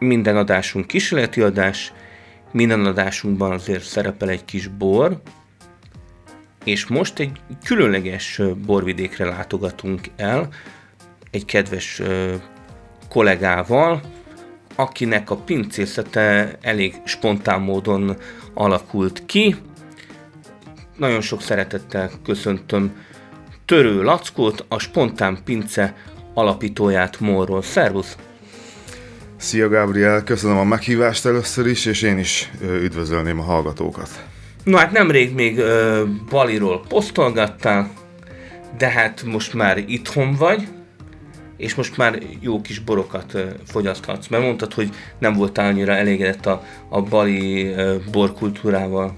minden adásunk kísérleti adás, minden adásunkban azért szerepel egy kis bor, és most egy különleges borvidékre látogatunk el, egy kedves kollégával, akinek a pincészete elég spontán módon alakult ki. Nagyon sok szeretettel köszöntöm Törő Lackót, a Spontán Pince alapítóját Morról. Szervusz! Szia Gabriel, köszönöm a meghívást először is, és én is üdvözölném a hallgatókat. No hát nemrég még uh, Baliról posztolgattál, de hát most már itthon vagy, és most már jó kis borokat uh, fogyaszthatsz, mert mondtad, hogy nem voltál annyira elégedett a, a bali uh, borkultúrával.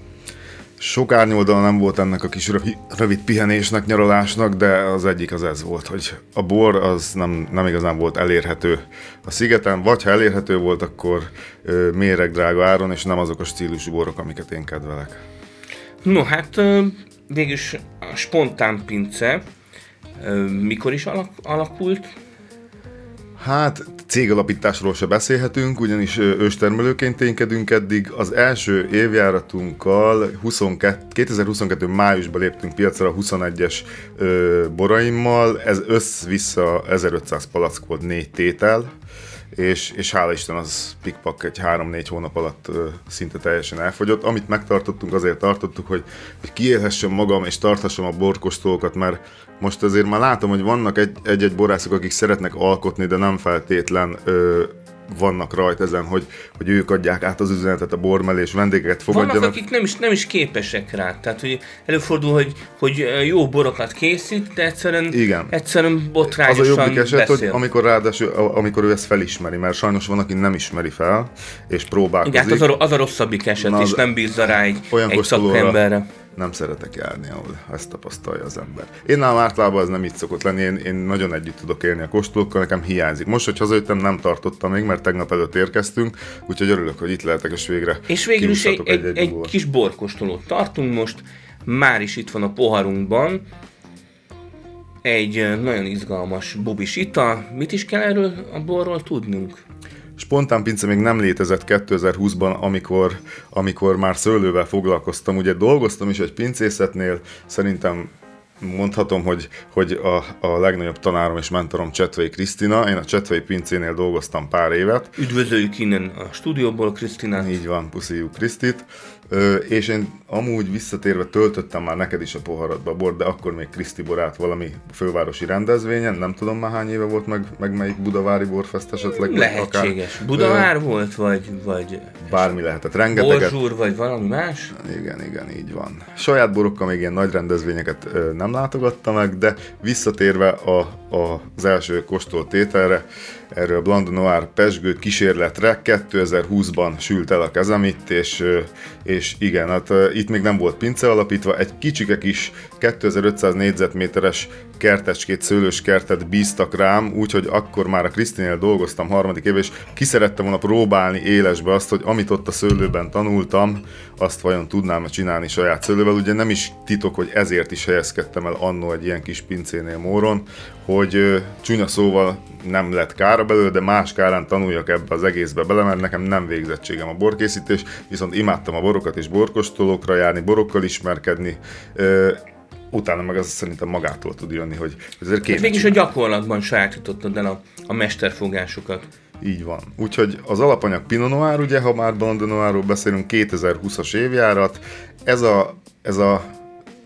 Sok árnyoldal nem volt ennek a kis rövid, pihenésnek, nyaralásnak, de az egyik az ez volt, hogy a bor az nem, nem igazán volt elérhető a szigeten, vagy ha elérhető volt, akkor ö, méreg drága áron, és nem azok a stílusú borok, amiket én kedvelek. No hát végülis a spontán pince mikor is alak, alakult? Hát cégalapításról se beszélhetünk, ugyanis őstermelőként ténykedünk eddig. Az első évjáratunkkal 22, 2022. májusban léptünk piacra a 21-es ö, boraimmal, ez össz-vissza 1500 palack volt négy tétel, és, és hála Isten az pikpak egy 3-4 hónap alatt ö, szinte teljesen elfogyott. Amit megtartottunk, azért tartottuk, hogy, hogy kiélhessem magam és tarthassam a borkostolókat, mert most azért már látom, hogy vannak egy-egy borászok, akik szeretnek alkotni, de nem feltétlen ö, vannak rajta ezen, hogy, hogy ők adják át az üzenetet a bor mellé, és vendégeket fogadjanak. Vannak, akik nem is, nem is képesek rá. Tehát, hogy előfordul, hogy, hogy jó borokat készít, de egyszerűen, Igen. egyszerűen botrányosan Az a jobbik eset, beszél. hogy amikor ráadásul, amikor ő ezt felismeri, mert sajnos van, aki nem ismeri fel, és próbálkozik. Igen, hát az a, az a rosszabbik eset, Na, és nem bízza rá egy, olyan egy szakemberre nem szeretek járni, ahol ezt tapasztalja az ember. Én nálam általában ez nem így szokott lenni, én, én nagyon együtt tudok élni a kóstolókkal, nekem hiányzik. Most, hogy hazajöttem, nem tartottam még, mert tegnap előtt érkeztünk, úgyhogy örülök, hogy itt lehetek, és végre És végül is egy, egy, egy, egy kis borkóstolót tartunk most, már is itt van a poharunkban, egy nagyon izgalmas bubis ital. Mit is kell erről a borról tudnunk? Spontán pince még nem létezett 2020-ban, amikor, amikor már szőlővel foglalkoztam. Ugye dolgoztam is egy pincészetnél, szerintem mondhatom, hogy, hogy a, a legnagyobb tanárom és mentorom Csetvei Krisztina. Én a Csetvei pincénél dolgoztam pár évet. Üdvözöljük innen a stúdióból Krisztinát. Így van, puszíjuk Krisztit. Ö, és én amúgy visszatérve töltöttem már neked is a poharadba bort, de akkor még Kriszti borát valami fővárosi rendezvényen, nem tudom már hány éve volt meg, meg melyik budavári borfest esetleg. Lehetséges. Akár, Budavár ö, volt, vagy, vagy... Bármi lehetett, rengeteget. Borzsúr, vagy valami más? Igen, igen, így van. Saját borokkal még ilyen nagy rendezvényeket ö, nem látogattam meg, de visszatérve a, a, az első kóstolt tételre, erről Blanc Noir pesgő kísérletre 2020-ban sült el a kezem itt, és, és igen, hát itt még nem volt pince alapítva, egy kicsike kis 2500 négyzetméteres kertecskét, szőlős kertet bíztak rám, úgyhogy akkor már a Krisztinél dolgoztam harmadik év, és ki volna próbálni élesbe azt, hogy amit ott a szőlőben tanultam, azt vajon tudnám csinálni saját szőlővel. Ugye nem is titok, hogy ezért is helyezkedtem el annó egy ilyen kis pincénél Móron, hogy csúnya szóval nem lett kára belőle, de más kárán tanuljak ebbe az egészbe bele, mert nekem nem végzettségem a borkészítés, viszont imádtam a borokat és borkostolókra járni, borokkal ismerkedni, utána meg az szerintem magától tud jönni, hogy ezért kéne hát Mégis a gyakorlatban sajátítottad el a, a mesterfogásokat. Így van. Úgyhogy az alapanyag Pinot Noir, ugye, ha már Blanc de Noirról beszélünk, 2020-as évjárat. Ez a, ez a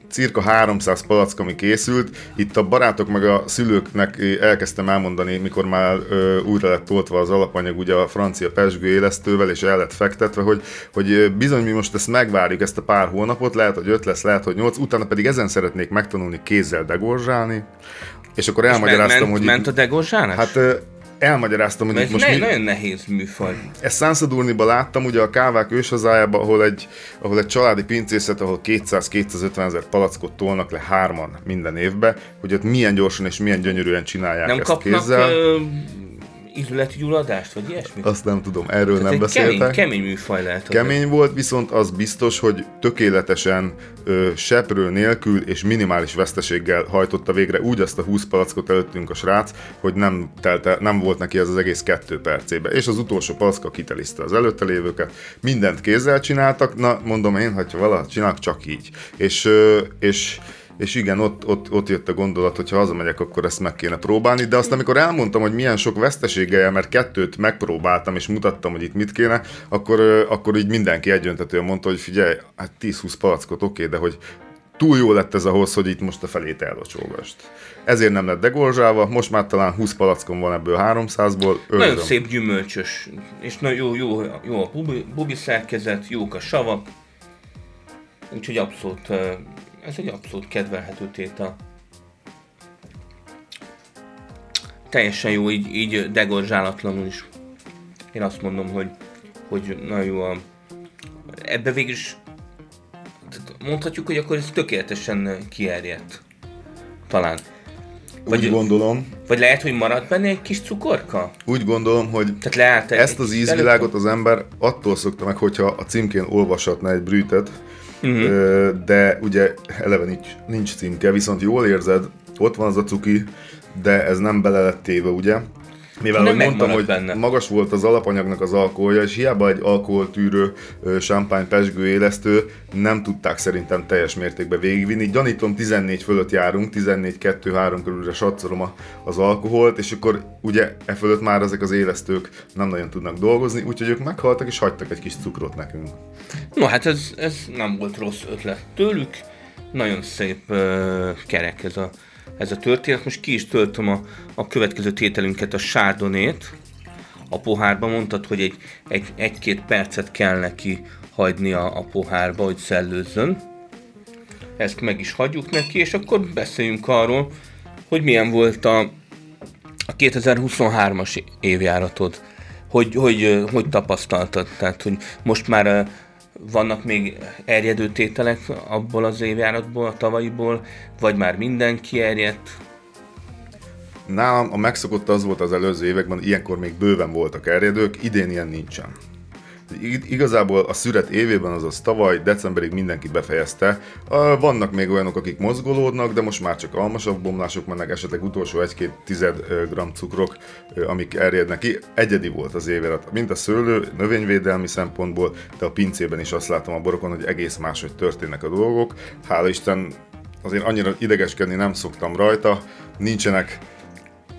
cirka 300 palack, ami készült. Itt a barátok meg a szülőknek elkezdtem elmondani, mikor már ö, újra lett toltva az alapanyag ugye a francia pesgő élesztővel, és el lett fektetve, hogy, hogy bizony mi most ezt megvárjuk, ezt a pár hónapot, lehet, hogy 5 lesz, lehet, hogy 8, utána pedig ezen szeretnék megtanulni kézzel degorzsálni. És akkor elmagyaráztam, ment, hogy... Ment a degorzsálás? Hát elmagyaráztam, hogy itt most ne, mi... nagyon nehéz műfaj. Ezt Sansadurniba láttam, ugye a kávák őshazájában, ahol egy, ahol egy családi pincészet, ahol 200-250 ezer palackot tolnak le hárman minden évbe, hogy ott milyen gyorsan és milyen gyönyörűen csinálják Nem ezt kapnak kézzel. ö, ízleti gyulladást, vagy ilyesmi? Azt nem tudom, erről Ez nem beszéltek. kemény, kemény műfaj lehet. Kemény volt, viszont az biztos, hogy tökéletesen ö, seprő nélkül és minimális veszteséggel hajtotta végre úgy azt a 20 palackot előttünk a srác, hogy nem, telte, nem volt neki ez az egész kettő percébe. És az utolsó palacka kiteliszte az előtte lévőket. Mindent kézzel csináltak, na mondom én, hogyha valaha csinálok, csak így. És, ö, és és igen, ott, ott, ott jött a gondolat, hogy ha hazamegyek, akkor ezt meg kéne próbálni, de azt amikor elmondtam, hogy milyen sok veszteséggel mert kettőt megpróbáltam, és mutattam, hogy itt mit kéne, akkor, akkor így mindenki egyöntetően mondta, hogy figyelj, hát 10-20 palackot oké, de hogy túl jó lett ez ahhoz, hogy itt most a felét ellocsógast. Ezért nem lett degorzsálva, most már talán 20 palackon van ebből 300-ból. Nagyon Őrzöm. szép gyümölcsös, és nagyon jó, jó, jó a bubi, bubi szerkezet, jók a savak, úgyhogy abszolút, ez egy abszolút kedvelhető tétel. Teljesen jó, így, így degorzsálatlanul is. Én azt mondom, hogy, hogy nagyon jó a... Ebbe végül is mondhatjuk, hogy akkor ez tökéletesen kierjedt. Talán. Úgy Vagy, gondolom, vagy lehet, hogy marad benne egy kis cukorka? úgy gondolom, hogy Tehát leállt Ezt az ízvilágot az ember attól szokta meg, hogyha a címkén olvashatna egy brütet, Ö, de ugye eleve nincs, nincs címke, viszont jól érzed, ott van az a cuki, de ez nem bele lett téve, ugye? Mivel, Nem mondtam, hogy benne. magas volt az alapanyagnak az alkoholja, és hiába egy alkoholtűrő champagne pesgő élesztő, nem tudták szerintem teljes mértékben végigvinni. Gyanítom 14 fölött járunk, 14-2-3 körülre satszolom az alkoholt, és akkor ugye e fölött már ezek az élesztők nem nagyon tudnak dolgozni, úgyhogy ők meghaltak és hagytak egy kis cukrot nekünk. No, hát ez, ez nem volt rossz ötlet tőlük. Nagyon szép uh, kerek ez a, ez a történet. Most ki is töltöm a, a következő tételünket, a sárdonét. A pohárba mondtad, hogy egy, egy, egy-két percet kell neki hagyni a, a pohárba, hogy szellőzzön. Ezt meg is hagyjuk neki, és akkor beszéljünk arról, hogy milyen volt a, a 2023-as évjáratod. Hogy, hogy, hogy tapasztaltad? Tehát, hogy most már vannak még erjedő tételek abból az évjáratból, a tavalyiból, vagy már minden kierjedt? Nálam a megszokott az volt az előző években, ilyenkor még bőven voltak erjedők, idén ilyen nincsen. Ig- Igazából a szüret évében, azaz tavaly, decemberig mindenki befejezte. Vannak még olyanok, akik mozgolódnak, de most már csak almasabb bomlások mennek, esetleg utolsó egy-két tized ö, gram cukrok, amik erjednek ki. Egyedi volt az évélet, mint a szőlő, növényvédelmi szempontból, de a pincében is azt látom a borokon, hogy egész máshogy történnek a dolgok. Hála Isten, azért annyira idegeskedni nem szoktam rajta, nincsenek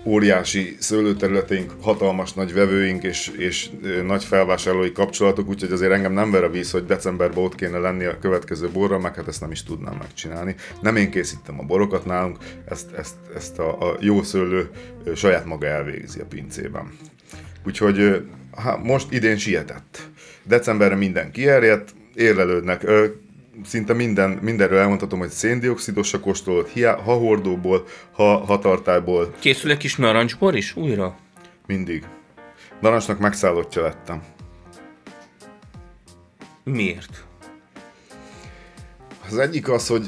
óriási szőlőterületeink, hatalmas nagy vevőink és, és nagy felvásárlói kapcsolatok, úgyhogy azért engem nem ver a víz, hogy decemberben ott kéne lenni a következő borra, meg hát ezt nem is tudnám megcsinálni. Nem én készítem a borokat nálunk, ezt, ezt, ezt a, a jó szőlő saját maga elvégzi a pincében. Úgyhogy ha, most idén sietett. Decemberre minden kierjedt, érlelődnek. Szinte minden, mindenről elmondhatom, hogy széndiokszidos se kóstolt, hiá- ha hordóból, ha hatartályból, Készül egy kis narancsbor is újra? mindig. Narancsnak megszállottja lettem. Miért? Az egyik az, hogy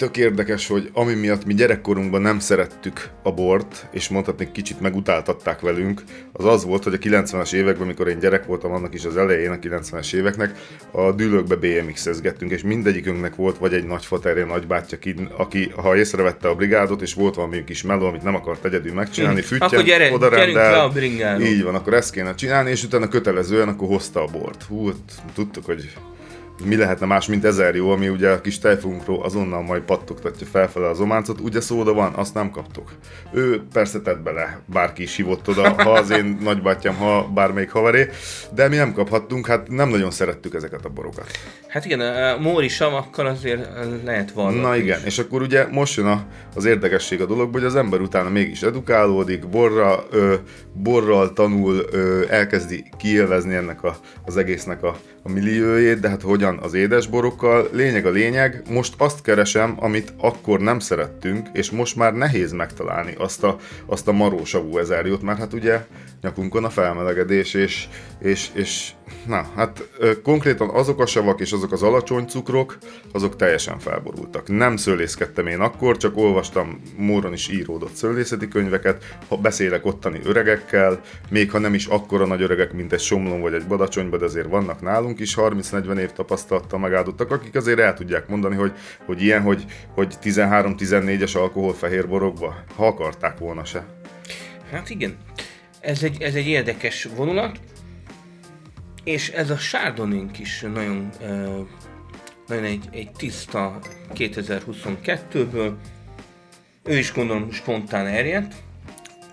tök érdekes, hogy ami miatt mi gyerekkorunkban nem szerettük a bort, és mondhatni kicsit megutáltatták velünk, az az volt, hogy a 90-es években, mikor én gyerek voltam, annak is az elején a 90-es éveknek, a dűlőkbe BMX-ezgettünk, és mindegyikünknek volt vagy egy nagyfaterje, nagybátyja, aki, aki, ha észrevette a brigádot, és volt valami kis meló, amit nem akart egyedül megcsinálni, füttyen, Akkor gyere- oda rendel. Így van, akkor ezt kéne csinálni, és utána kötelezően akkor hozta a bort. Hú, tudtuk, hogy mi lehetne más, mint ezer jó, ami ugye a kis tejfogunkról azonnal majd pattogtatja felfele az ománcot, ugye szóda van, azt nem kaptuk. Ő persze tett bele, bárki is hívott oda, ha az én nagybátyám, ha bármelyik haveré, de mi nem kaphattunk, hát nem nagyon szerettük ezeket a borokat. Hát igen, móri savakkal azért lehet valami. Na igen, és akkor ugye most jön a, az érdekesség a dologban, hogy az ember utána mégis edukálódik, borra, ö, borral tanul, ö, elkezdi kiélvezni ennek a, az egésznek a, a milliójét, de hát hogyan az édesborokkal, lényeg a lényeg, most azt keresem, amit akkor nem szerettünk, és most már nehéz megtalálni azt a, azt a marósavú ezerjót, mert hát ugye nyakunkon a felmelegedés, és, és, és na, hát konkrétan azok a savak és azok az alacsony cukrok, azok teljesen felborultak. Nem szőlészkedtem én akkor, csak olvastam Móron is íródott szőlészeti könyveket, ha beszélek ottani öregekkel, még ha nem is akkora nagy öregek, mint egy somlon vagy egy badacsonyba, de azért vannak nálunk is 30-40 év tapasztalattal megáldottak, akik azért el tudják mondani, hogy, hogy ilyen, hogy, hogy 13-14-es alkohol fehér borokba, ha akarták volna se. Hát igen, ez egy, ez egy érdekes vonulat, és ez a Sárdonénk is nagyon, nagyon egy, egy tiszta 2022-ből. Ő is gondolom spontán erjedt.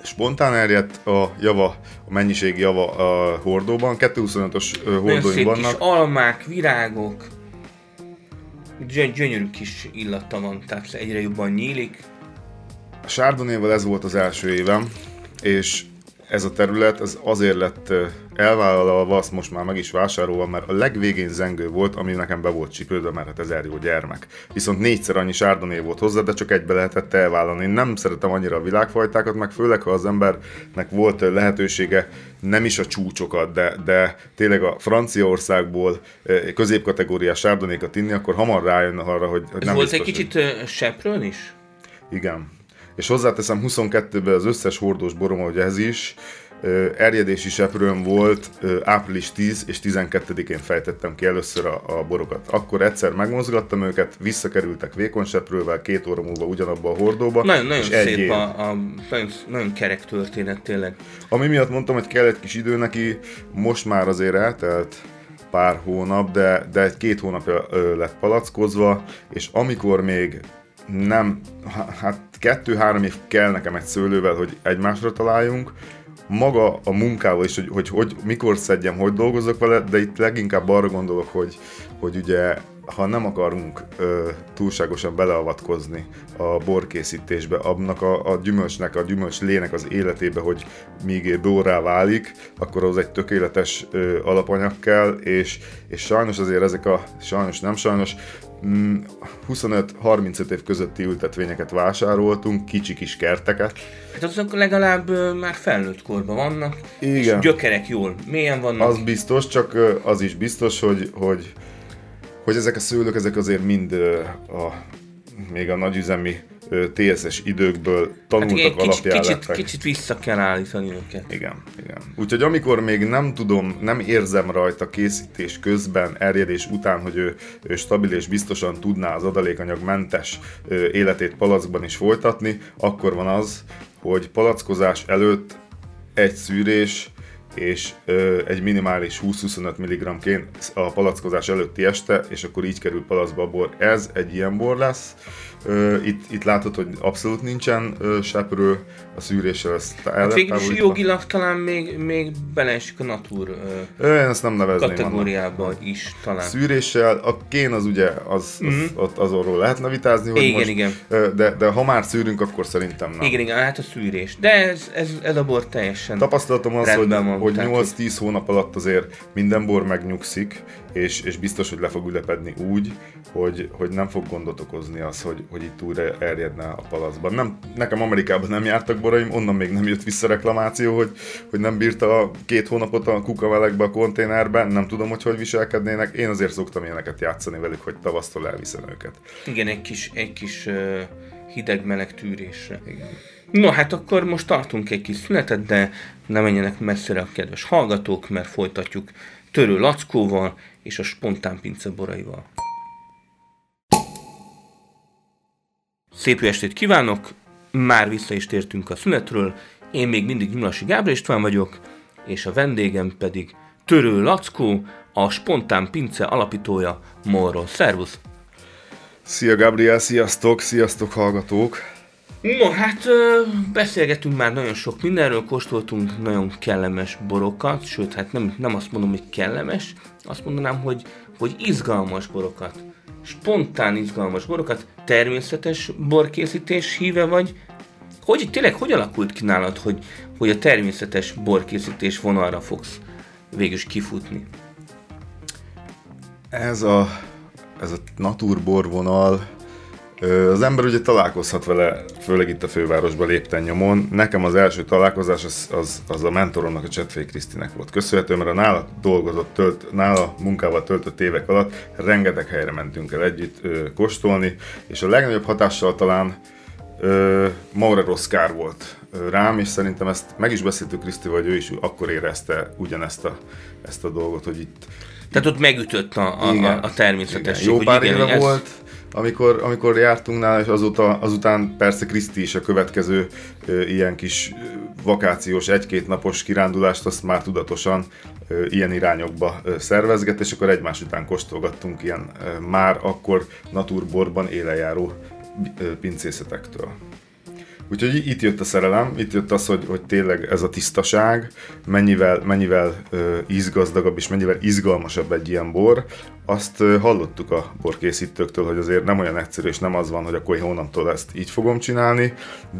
Spontán erjedt a java, a mennyiségi java a hordóban, 225-ös hordóink vannak. Kis almák, virágok, gyönyörű kis illata van, tehát egyre jobban nyílik. A Sárdonéval ez volt az első évem, és ez a terület az azért lett elvállalva, azt most már meg is vásárolva, mert a legvégén zengő volt, ami nekem be volt csipődve, mert hát ezer jó gyermek. Viszont négyszer annyi sárdoné volt hozzá, de csak egybe lehetett elvállalni. Én nem szeretem annyira a világfajtákat, meg főleg, ha az embernek volt lehetősége nem is a csúcsokat, de, de tényleg a Franciaországból középkategóriás sárdonékat inni, akkor hamar rájön arra, hogy, hogy nem volt biztos, egy kicsit hogy... seprőn is? Igen, és hozzáteszem 22-ben az összes hordós borom, hogy ez is, erjedési seprőm volt, április 10 és 12-én fejtettem ki először a, a borokat. Akkor egyszer megmozgattam őket, visszakerültek vékony seprővel, két óra múlva ugyanabba a hordóba. Nagyon, nagyon és szép egy a, a, nagyon, nagyon kerek történet tényleg. Ami miatt mondtam, hogy kell egy kis idő neki, most már azért eltelt pár hónap, de, de egy két hónapja lett palackozva, és amikor még nem, hát kettő-három év kell nekem egy szőlővel, hogy egymásra találjunk, maga a munkával is, hogy, hogy, hogy mikor szedjem, hogy dolgozok vele, de itt leginkább arra gondolok, hogy, hogy ugye ha nem akarunk ö, túlságosan beleavatkozni a borkészítésbe, annak a, a gyümölcsnek, a gyümölcs lének az életébe, hogy míg borrá válik, akkor az egy tökéletes ö, alapanyag kell, és, és sajnos azért ezek a, sajnos nem sajnos, 25-35 mm, év közötti ültetvényeket vásároltunk, kicsi kis kerteket. Hát azok legalább már felnőtt korban vannak, Igen. és gyökerek jól, mélyen vannak. Az biztos, csak az is biztos, hogy, hogy, hogy ezek a szőlők, ezek azért mind a, még a nagyüzemi TSS időkből tanultak hát igen, kicsit, kicsit, kicsit vissza kell állítani őket. Igen, igen. Úgyhogy amikor még nem tudom, nem érzem rajta készítés közben, erjedés után, hogy ő, ő stabil és biztosan tudná az adalékanyag mentes életét palackban is folytatni, akkor van az, hogy palackozás előtt egy szűrés, és ö, egy minimális 20-25 mg-ként a palackozás előtti este, és akkor így kerül palacba a bor. Ez egy ilyen bor lesz, itt, itt látod, hogy abszolút nincsen seprő, a szűréssel ezt el hát végül is jogilag talán még, még beleesik a natur Én ezt nem nevezném kategóriába annak. is talán. Szűréssel, a kén az ugye, az, az, mm-hmm. ott azonról lehetne vitázni, hogy igen, most, igen. De, de ha már szűrünk, akkor szerintem nem. Igen, igen, hát a szűrés. De ez, ez, ez a bor teljesen Tapasztalatom az, hogy, hogy 8-10 hónap alatt azért minden bor megnyugszik, és, és biztos, hogy le fog ülepedni úgy, hogy, hogy nem fog gondot okozni az, hogy, hogy itt újra erjedne a palaszban. Nem, nekem Amerikában nem jártak boraim, onnan még nem jött vissza reklamáció, hogy, hogy nem bírta a két hónapot a kukavelekbe a konténerben, nem tudom, hogy hogy viselkednének. Én azért szoktam ilyeneket játszani velük, hogy tavasztól elviszem őket. Igen, egy kis, egy kis uh, hideg-meleg tűrésre. Igen. No, hát akkor most tartunk egy kis szünetet, de ne menjenek messzire a kedves hallgatók, mert folytatjuk Törő Lackóval és a spontán pince boraival. Szép estét kívánok! Már vissza is tértünk a szünetről. Én még mindig Nyulasi Gábor István vagyok, és a vendégem pedig Törő Lackó, a Spontán Pince alapítója Morról. Szervusz! Szia Gabriel, sziasztok, sziasztok hallgatók! No, hát beszélgetünk már nagyon sok mindenről, kóstoltunk nagyon kellemes borokat, sőt, hát nem, nem azt mondom, hogy kellemes, azt mondanám, hogy, hogy izgalmas borokat spontán izgalmas borokat, természetes borkészítés híve vagy, hogy tényleg hogy alakult ki nálad, hogy, hogy a természetes borkészítés vonalra fogsz végül kifutni? Ez a, ez a naturborvonal, az ember ugye találkozhat vele, főleg itt a fővárosban lépten nyomon. Nekem az első találkozás az, az, az a mentoromnak, a Csetfé Krisztinek volt köszönhető, mert a nála dolgozott, tölt, nála munkával töltött évek alatt rengeteg helyre mentünk el együtt ö, kóstolni, és a legnagyobb hatással talán ö, Maura Roszkár volt ö, rám, és szerintem ezt meg is beszéltük Kriszti, vagy ő is akkor érezte ugyanezt a, ezt a dolgot, hogy itt tehát ott megütött a, a, igen, a természetesség. Igen, jó pár igen, éve ez... volt, amikor, amikor jártunk nála, és azóta, azután persze Kriszti is a következő ö, ilyen kis vakációs, egy-két napos kirándulást azt már tudatosan ö, ilyen irányokba ö, szervezget, és akkor egymás után kóstolgattunk ilyen ö, már akkor naturborban élejáró ö, pincészetektől. Úgyhogy itt jött a szerelem, itt jött az, hogy, hogy tényleg ez a tisztaság, mennyivel, mennyivel uh, ízgazdagabb és mennyivel izgalmasabb egy ilyen bor. Azt uh, hallottuk a borkészítőktől, hogy azért nem olyan egyszerű, és nem az van, hogy akkor hónaptól ezt így fogom csinálni,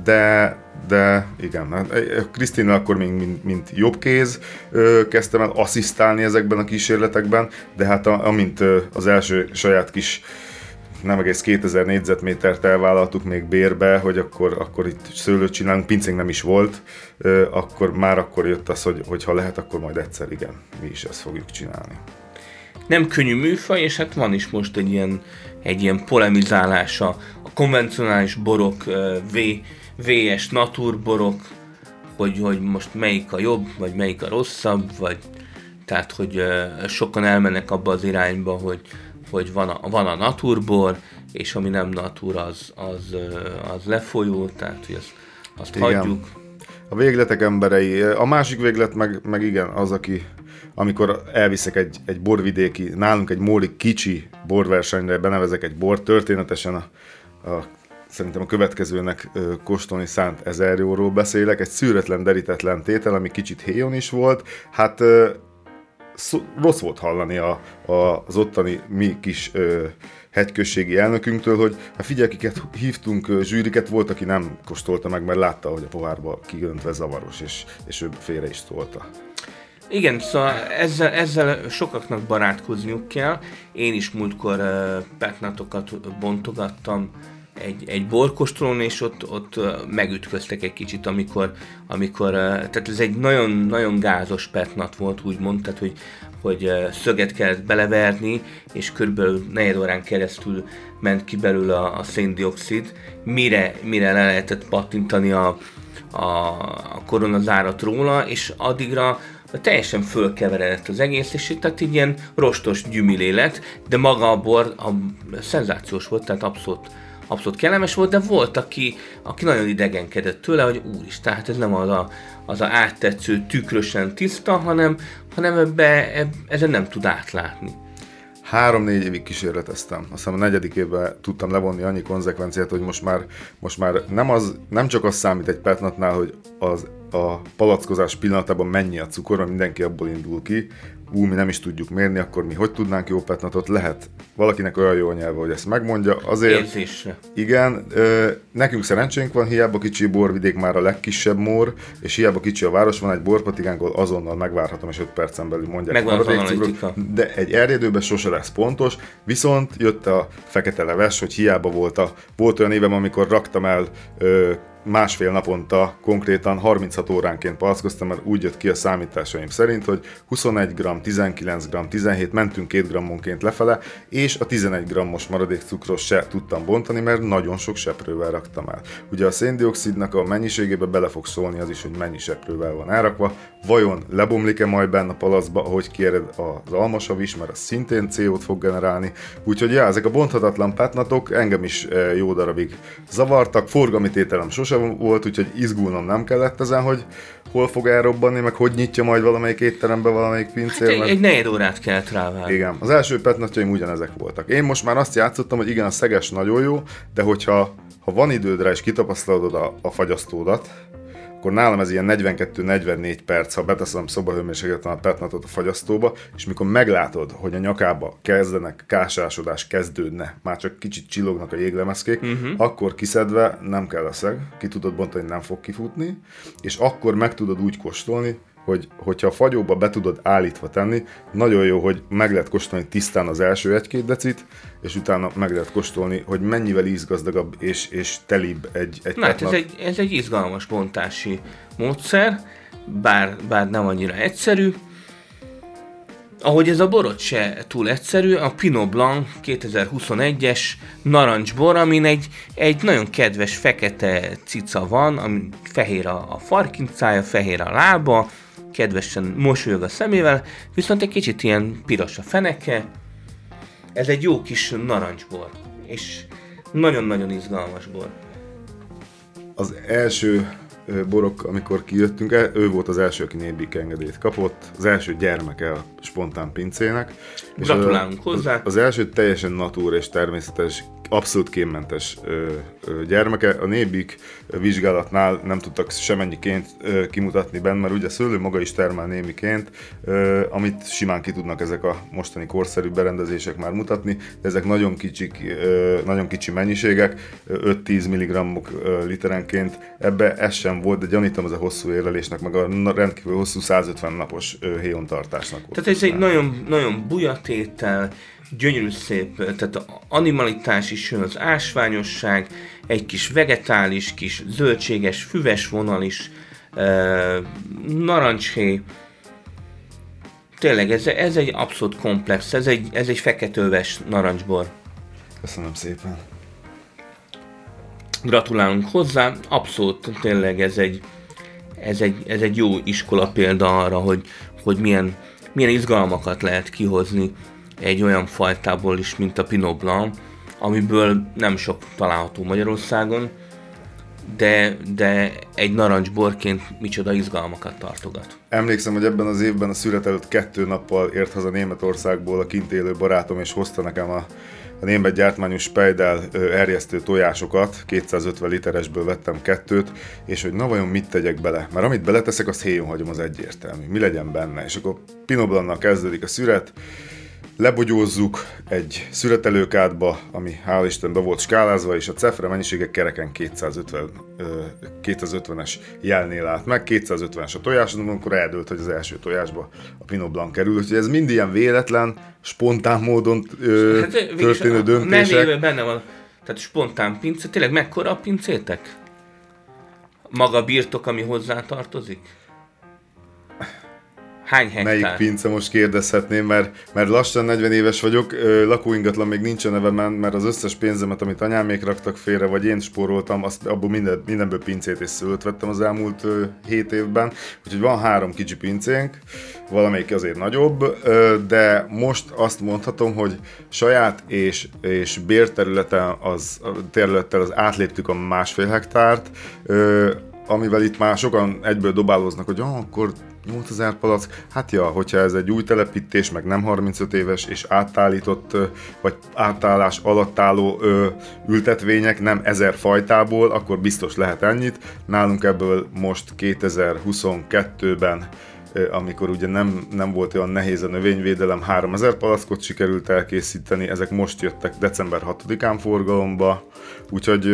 de, de igen, hát, Krisztina akkor még mint, mint jobb kéz uh, kezdtem el asszisztálni ezekben a kísérletekben, de hát a, amint uh, az első saját kis nem egész 2000 négyzetmétert elvállaltuk még bérbe, hogy akkor, akkor itt szőlőt csinálunk, pincénk nem is volt, akkor már akkor jött az, hogy, hogy ha lehet, akkor majd egyszer igen, mi is ezt fogjuk csinálni. Nem könnyű műfaj, és hát van is most egy ilyen, egy ilyen polemizálása. A konvencionális borok, v, VS naturborok, hogy, hogy most melyik a jobb, vagy melyik a rosszabb, vagy tehát, hogy sokan elmennek abba az irányba, hogy, hogy van a, van a naturbor, és ami nem natur, az, az, az lefolyó, tehát hogy azt, azt igen. hagyjuk. A végletek emberei. A másik véglet meg, meg igen, az, aki amikor elviszek egy, egy borvidéki, nálunk egy móli kicsi borversenyre, benevezek egy bor, történetesen a, a szerintem a következőnek ö, kóstolni szánt 1000 euróról beszélek, egy szűretlen, derítetlen tétel, ami kicsit héjon is volt, hát ö, rossz volt hallani a, a, az ottani mi kis ö, hegyközségi elnökünktől, hogy hát figyelj, hívtunk zsűriket, volt, aki nem kóstolta meg, mert látta, hogy a pohárba kigöntve zavaros, és, és ő félre is tolta. Igen, szóval ezzel, ezzel sokaknak barátkozniuk kell. Én is múltkor uh, petnatokat bontogattam egy, egy borkostolón, és ott, ott megütköztek egy kicsit, amikor, amikor tehát ez egy nagyon, nagyon gázos petnat volt, úgy tehát hogy, hogy szöget kellett beleverni, és körülbelül negyed órán keresztül ment ki belőle a, a széndiokszid, mire, mire le lehetett pattintani a, a, a koronazárat róla, és addigra teljesen fölkeveredett az egész, és tehát így ilyen rostos gyümilé de maga a bor a, szenzációs volt, tehát abszolút abszolút kellemes volt, de volt, aki, aki nagyon idegenkedett tőle, hogy úristen, tehát ez nem az a, az a áttetsző, tükrösen tiszta, hanem, hanem ebbe, ebbe, ezen nem tud átlátni. Három-négy évig kísérleteztem. Azt hiszem a negyedik évben tudtam levonni annyi konzekvenciát, hogy most már, most már nem, az, nem csak az számít egy petnatnál, hogy az a palackozás pillanatában mennyi a cukor, mert mindenki abból indul ki, ú, mi nem is tudjuk mérni, akkor mi hogy tudnánk jó petnatot? Lehet valakinek olyan jó nyelve, hogy ezt megmondja. Azért, Érzésre. Igen, ö, nekünk szerencsénk van, hiába kicsi borvidék már a legkisebb mór, és hiába kicsi a város, van egy borpatigánk, ahol azonnal megvárhatom, és 5 percen belül mondják. Megvan az de egy erjedőben sose lesz pontos, viszont jött a fekete leves, hogy hiába volt a, volt olyan évem, amikor raktam el ö, másfél naponta konkrétan 36 óránként palackoztam, mert úgy jött ki a számításaim szerint, hogy 21 g, 19 g, 17, mentünk 2 grammonként lefele, és a 11 grammos maradék cukros se tudtam bontani, mert nagyon sok seprővel raktam el. Ugye a széndiokszidnak a mennyiségébe bele fog szólni az is, hogy mennyi seprővel van elrakva, vajon lebomlik-e majd benne a palacba, ahogy kéred az almasav is, mert az szintén CO-t fog generálni. Úgyhogy ja, ezek a bonthatatlan petnatok engem is eh, jó darabig zavartak, forgalmi tételem sose volt, úgyhogy izgulnom nem kellett ezen, hogy hol fog elrobbanni, meg hogy nyitja majd valamelyik étterembe, valamelyik pincér. Hát egy, egy negyed órát kell ráválni. Igen, az első petnatjaim ugyanezek voltak. Én most már azt játszottam, hogy igen, a szeges nagyon jó, de hogyha ha van idődre és kitapasztalod a, a fagyasztódat, akkor nálam ez ilyen 42-44 perc, ha beteszem szobahőmérsékleten a petnatot a fagyasztóba, és mikor meglátod, hogy a nyakába kezdenek kásásodás kezdődne, már csak kicsit csillognak a jéglemezkék, uh-huh. akkor kiszedve nem kell a szeg, ki tudod bontani, nem fog kifutni, és akkor meg tudod úgy kóstolni, hogy hogyha a fagyóba be tudod állítva tenni, nagyon jó, hogy meg lehet kóstolni tisztán az első egy-két decit, és utána meg lehet kóstolni, hogy mennyivel ízgazdagabb és, és telibb egy, egy Na, hát ez egy, ez egy izgalmas bontási módszer, bár, bár nem annyira egyszerű, ahogy ez a borot se túl egyszerű, a Pinot Blanc 2021-es narancsbor, amin egy, egy nagyon kedves fekete cica van, ami fehér a, a farkincája, fehér a lába, kedvesen mosolyog a szemével, viszont egy kicsit ilyen piros a feneke. Ez egy jó kis narancsbor, és nagyon-nagyon izgalmas bor. Az első borok, amikor kijöttünk, ő volt az első, aki Nébik engedélyt kapott, az első gyermeke a spontán pincének. Gratulálunk hozzá! Az, az első teljesen natúr és természetes abszolút kémmentes ö, ö, gyermeke. A nébik vizsgálatnál nem tudtak semennyiként ö, kimutatni benne, mert ugye a szőlő maga is termel némiként, ö, amit simán ki tudnak ezek a mostani korszerű berendezések már mutatni, de ezek nagyon, kicsik, ö, nagyon kicsi mennyiségek, 5-10 mg literenként. Ebbe ez sem volt, de gyanítom az a hosszú érlelésnek, meg a rendkívül hosszú 150 napos héjontartásnak volt. Tehát ez egy nagyon, nagyon bujatétel, gyönyörű szép, tehát animalitás is jön, az ásványosság, egy kis vegetális, kis zöldséges, füves vonal is, uh, narancsé. Tényleg, ez, ez egy abszolút komplex, ez egy, ez egy feketőves narancsbor. Köszönöm szépen. Gratulálunk hozzá, abszolút tényleg ez egy, ez egy, ez egy jó iskola példa arra, hogy, hogy milyen, milyen izgalmakat lehet kihozni egy olyan fajtából is, mint a Pinot Blanc, amiből nem sok található Magyarországon, de, de egy narancsborként micsoda izgalmakat tartogat. Emlékszem, hogy ebben az évben a szület előtt kettő nappal ért haza Németországból a kint élő barátom, és hozta nekem a, a német gyártmányú Speidel erjesztő tojásokat, 250 literesből vettem kettőt, és hogy na vajon mit tegyek bele? Mert amit beleteszek, azt héjon hagyom, az egyértelmű. Mi legyen benne? És akkor Pinot Blanc kezdődik a szüret, lebogyózzuk egy szüretelőkádba, ami hál' Isten be volt skálázva, és a cefre mennyisége kereken 250, 250-es jelnél állt meg, 250-es a tojás, amikor eldőlt, hogy az első tojásba a Pinot Blanc kerül, úgyhogy ez mind ilyen véletlen, spontán módon ö, hát, történő döntések. Nem benne van, tehát spontán pince, tényleg mekkora a pincétek? Maga birtok, ami hozzá tartozik? Hány hektár? Melyik pince most kérdezhetném, mert, mert lassan 40 éves vagyok, lakóingatlan még nincs a nevemen, mert az összes pénzemet, amit anyámék raktak félre, vagy én spóroltam, azt abból minden, mindenből pincét és szőlőt vettem az elmúlt 7 évben, úgyhogy van három kicsi pincénk, valamelyik azért nagyobb, de most azt mondhatom, hogy saját és, és bérterületen az, területtel az átléptük a másfél hektárt, amivel itt már sokan egyből dobálóznak, hogy ah, akkor 8000 palack, hát ja, hogyha ez egy új telepítés, meg nem 35 éves, és átállított, vagy átállás alatt álló ö, ültetvények, nem ezer fajtából, akkor biztos lehet ennyit. Nálunk ebből most 2022-ben amikor ugye nem, nem volt olyan nehéz a növényvédelem, 3000 palackot sikerült elkészíteni, ezek most jöttek december 6-án forgalomba, úgyhogy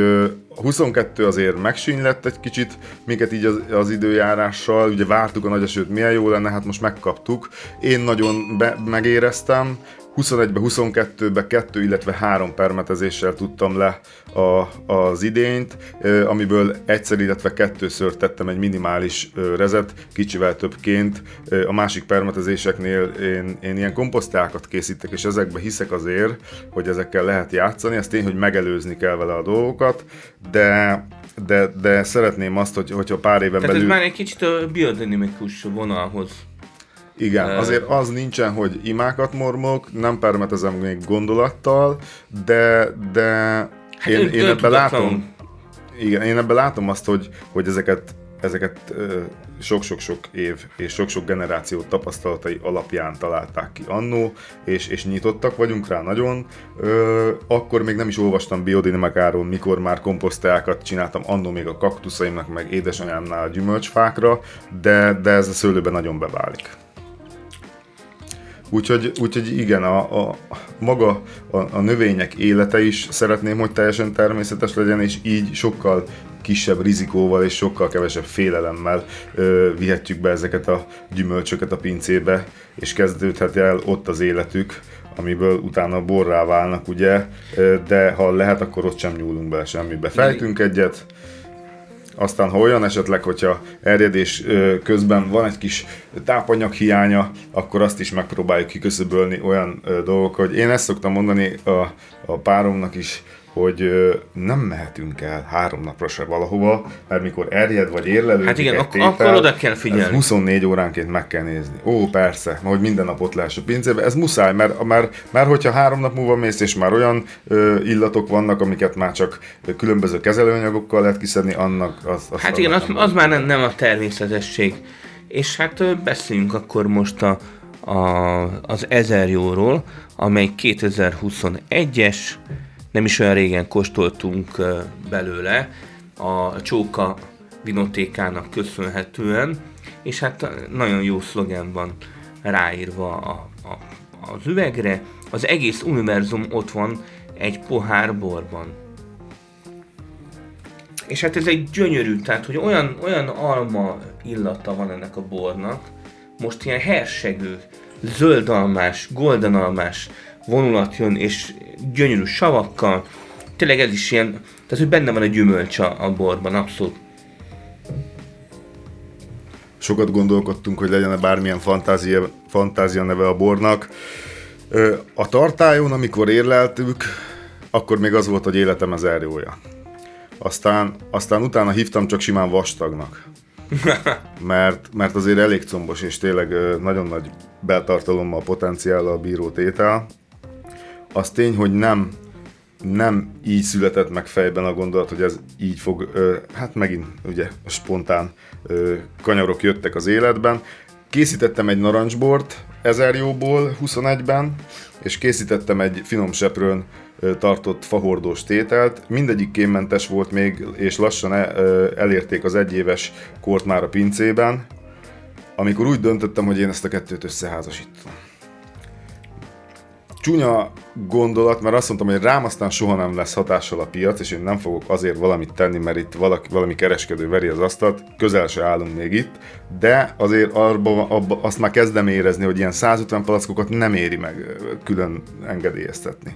22 azért megsínylett egy kicsit, minket így az, az időjárással, ugye vártuk a nagy esőt, milyen jó lenne, hát most megkaptuk. Én nagyon be, megéreztem, 21-be, 22-be kettő, illetve három permetezéssel tudtam le a, az idényt, amiből egyszer, illetve kettőször tettem egy minimális rezet, kicsivel többként. A másik permetezéseknél én, én ilyen komposztákat készítek, és ezekbe hiszek azért, hogy ezekkel lehet játszani. Ez tény, hogy megelőzni kell vele a dolgokat, de de, de szeretném azt, hogy, hogyha pár éven Tehát belül... ez már egy kicsit a biodinamikus vonalhoz igen, azért az nincsen, hogy imákat mormok, nem permetezem még gondolattal, de, de hát én, én ebben látom, igen, én ebben látom azt, hogy, hogy ezeket ezeket sok-sok-sok év és sok-sok generáció tapasztalatai alapján találták ki annó, és, és nyitottak vagyunk rá nagyon. Ö, akkor még nem is olvastam biodinamikáról, mikor már komposzteákat csináltam annó még a kaktuszaimnak, meg édesanyámnál a gyümölcsfákra, de, de ez a szőlőben nagyon beválik. Úgyhogy, úgyhogy igen, a, a, maga a, a növények élete is szeretném, hogy teljesen természetes legyen, és így sokkal kisebb rizikóval és sokkal kevesebb félelemmel ö, vihetjük be ezeket a gyümölcsöket a pincébe, és kezdődhet el ott az életük, amiből utána borrá válnak, ugye, de ha lehet, akkor ott sem nyúlunk bele semmibe. Fejtünk egyet, aztán ha olyan esetleg, hogyha erjedés közben van egy kis tápanyag hiánya, akkor azt is megpróbáljuk kiköszöbölni olyan dolgok, hogy én ezt szoktam mondani a, a páromnak is, hogy nem mehetünk el három napra se valahova, mert mikor erjed vagy érlelődik Hát igen, ak- tétel, akkor oda kell figyelni. 24 óránként meg kell nézni. Ó, persze, hogy minden nap ott lehess a pincébe. Ez muszáj, mert, mert, mert hogyha három nap múlva mész, és már olyan ö, illatok vannak, amiket már csak különböző kezelőanyagokkal lehet kiszedni, annak az... az Hát igen, az, az már nem, nem a természetesség. És hát beszéljünk akkor most a, a, az 1000 jóról, amely 2021-es, nem is olyan régen kóstoltunk belőle, a Csóka vinotékának köszönhetően, és hát nagyon jó szlogen van ráírva a, a, az üvegre. Az egész univerzum ott van egy pohár borban. És hát ez egy gyönyörű, tehát hogy olyan, olyan alma illata van ennek a bornak, most ilyen hersegő, zöldalmás, goldenalmás vonulat jön, és gyönyörű savakkal, tényleg ez is ilyen, tehát hogy benne van a gyümölcs a, a borban, abszolút. Sokat gondolkodtunk, hogy legyen-e bármilyen fantázia, fantázia neve a bornak. A tartályon, amikor érleltük, akkor még az volt, hogy életem az erjója. Aztán, aztán utána hívtam csak simán vastagnak. Mert, mert azért elég combos, és tényleg nagyon nagy beltartalommal, potenciállal bíró tétel. Az tény, hogy nem, nem így született meg fejben a gondolat, hogy ez így fog, hát megint ugye spontán kanyarok jöttek az életben. Készítettem egy narancsbort ezer jóból 21-ben, és készítettem egy finom seprőn tartott fahordós tételt. Mindegyik kémmentes volt még, és lassan e- elérték az egyéves kort már a pincében, amikor úgy döntöttem, hogy én ezt a kettőt összeházasítom csúnya gondolat, mert azt mondtam, hogy rám aztán soha nem lesz hatással a piac, és én nem fogok azért valamit tenni, mert itt valaki, valami kereskedő veri az asztalt, közel se állunk még itt, de azért arba, abba, azt már kezdem érezni, hogy ilyen 150 palackokat nem éri meg külön engedélyeztetni.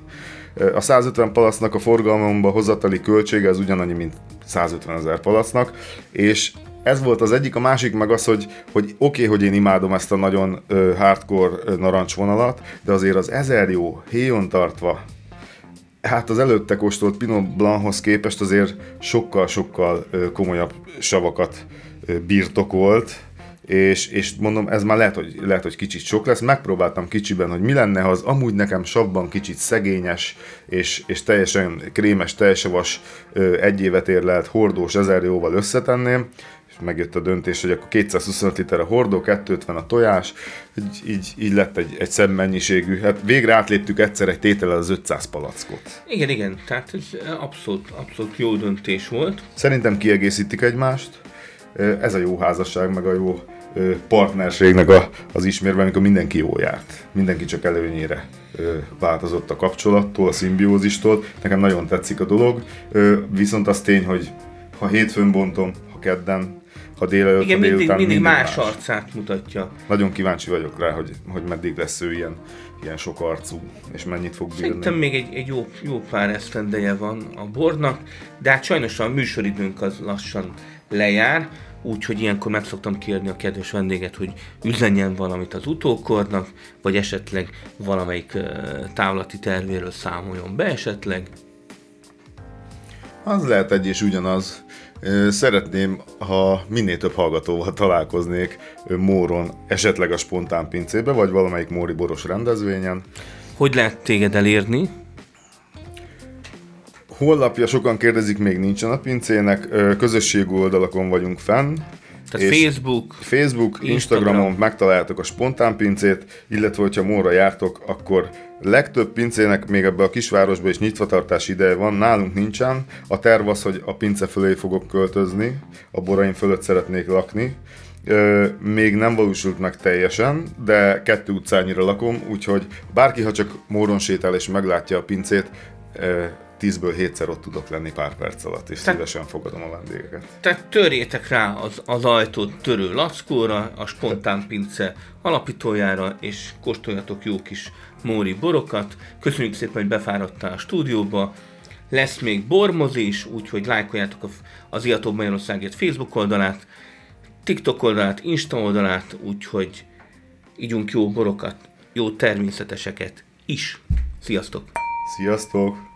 A 150 palacnak a forgalomba hozatali költsége az ugyanannyi, mint 150 ezer palacnak, és ez volt az egyik, a másik meg az, hogy, hogy oké, okay, hogy én imádom ezt a nagyon ö, hardcore narancsvonalat, de azért az ezer jó, héjon tartva, hát az előtte kóstolt Pinot Blanchoz képest azért sokkal-sokkal komolyabb savakat birtokolt, és, és mondom, ez már lehet hogy, lehet, hogy kicsit sok lesz. Megpróbáltam kicsiben, hogy mi lenne, ha az amúgy nekem savban kicsit szegényes, és, és teljesen krémes, tejsavas, ö, egy évet érlelt hordós ezer jóval összetenném, és megjött a döntés, hogy akkor 225 liter a hordó, 250 a tojás, így, így, így lett egy, egy szebb mennyiségű. Hát végre átléptük egyszer egy tétellel az 500 palackot. Igen, igen, tehát ez abszolút, abszolút jó döntés volt. Szerintem kiegészítik egymást. Ez a jó házasság, meg a jó partnerségnek a, az ismérve, amikor mindenki jó járt. Mindenki csak előnyére változott a kapcsolattól, a szimbiózistól. Nekem nagyon tetszik a dolog, viszont az tény, hogy ha hétfőn bontom, ha kedden, ha délelőtt, Igen, ha mindig, délután, mindig más arcát mutatja. Nagyon kíváncsi vagyok rá, hogy, hogy meddig lesz ő ilyen, ilyen sok arcú, és mennyit fog bírni. Szerintem még egy, egy jó, jó pár esztendeje van a bornak, de hát sajnos a műsoridőnk az lassan lejár, úgyhogy ilyenkor meg szoktam kérni a kedves vendéget, hogy üzenjen valamit az utókornak, vagy esetleg valamelyik távlati tervéről számoljon be esetleg. Az lehet egy és ugyanaz. Szeretném, ha minél több hallgatóval találkoznék Móron, esetleg a spontán pincébe, vagy valamelyik Móri boros rendezvényen. Hogy lehet téged elérni? Honlapja sokan kérdezik, még nincsen a pincének, ö, közösségű oldalakon vagyunk fenn. Tehát Facebook, Facebook, Instagram. Instagramon megtaláljátok a spontán pincét, illetve hogyha Móra jártok, akkor legtöbb pincének még ebbe a kisvárosba is nyitvatartási ideje van, nálunk nincsen. A terv az, hogy a pince fölé fogok költözni, a boraim fölött szeretnék lakni, ö, még nem valósult meg teljesen, de kettő utcányira lakom, úgyhogy bárki, ha csak móron sétál és meglátja a pincét, ö, tízből hétszer ott tudok lenni pár perc alatt, és Te- szívesen fogadom a vendégeket. Tehát törjétek rá az, az ajtót törő lackóra, a spontán pince alapítójára, és kóstoljatok jó kis móri borokat. Köszönjük szépen, hogy befáradtál a stúdióba. Lesz még bormozi is, úgyhogy lájkoljátok az Iató Magyarországért Facebook oldalát, TikTok oldalát, Insta oldalát, úgyhogy ígyunk jó borokat, jó természeteseket is. Sziasztok! Sziasztok!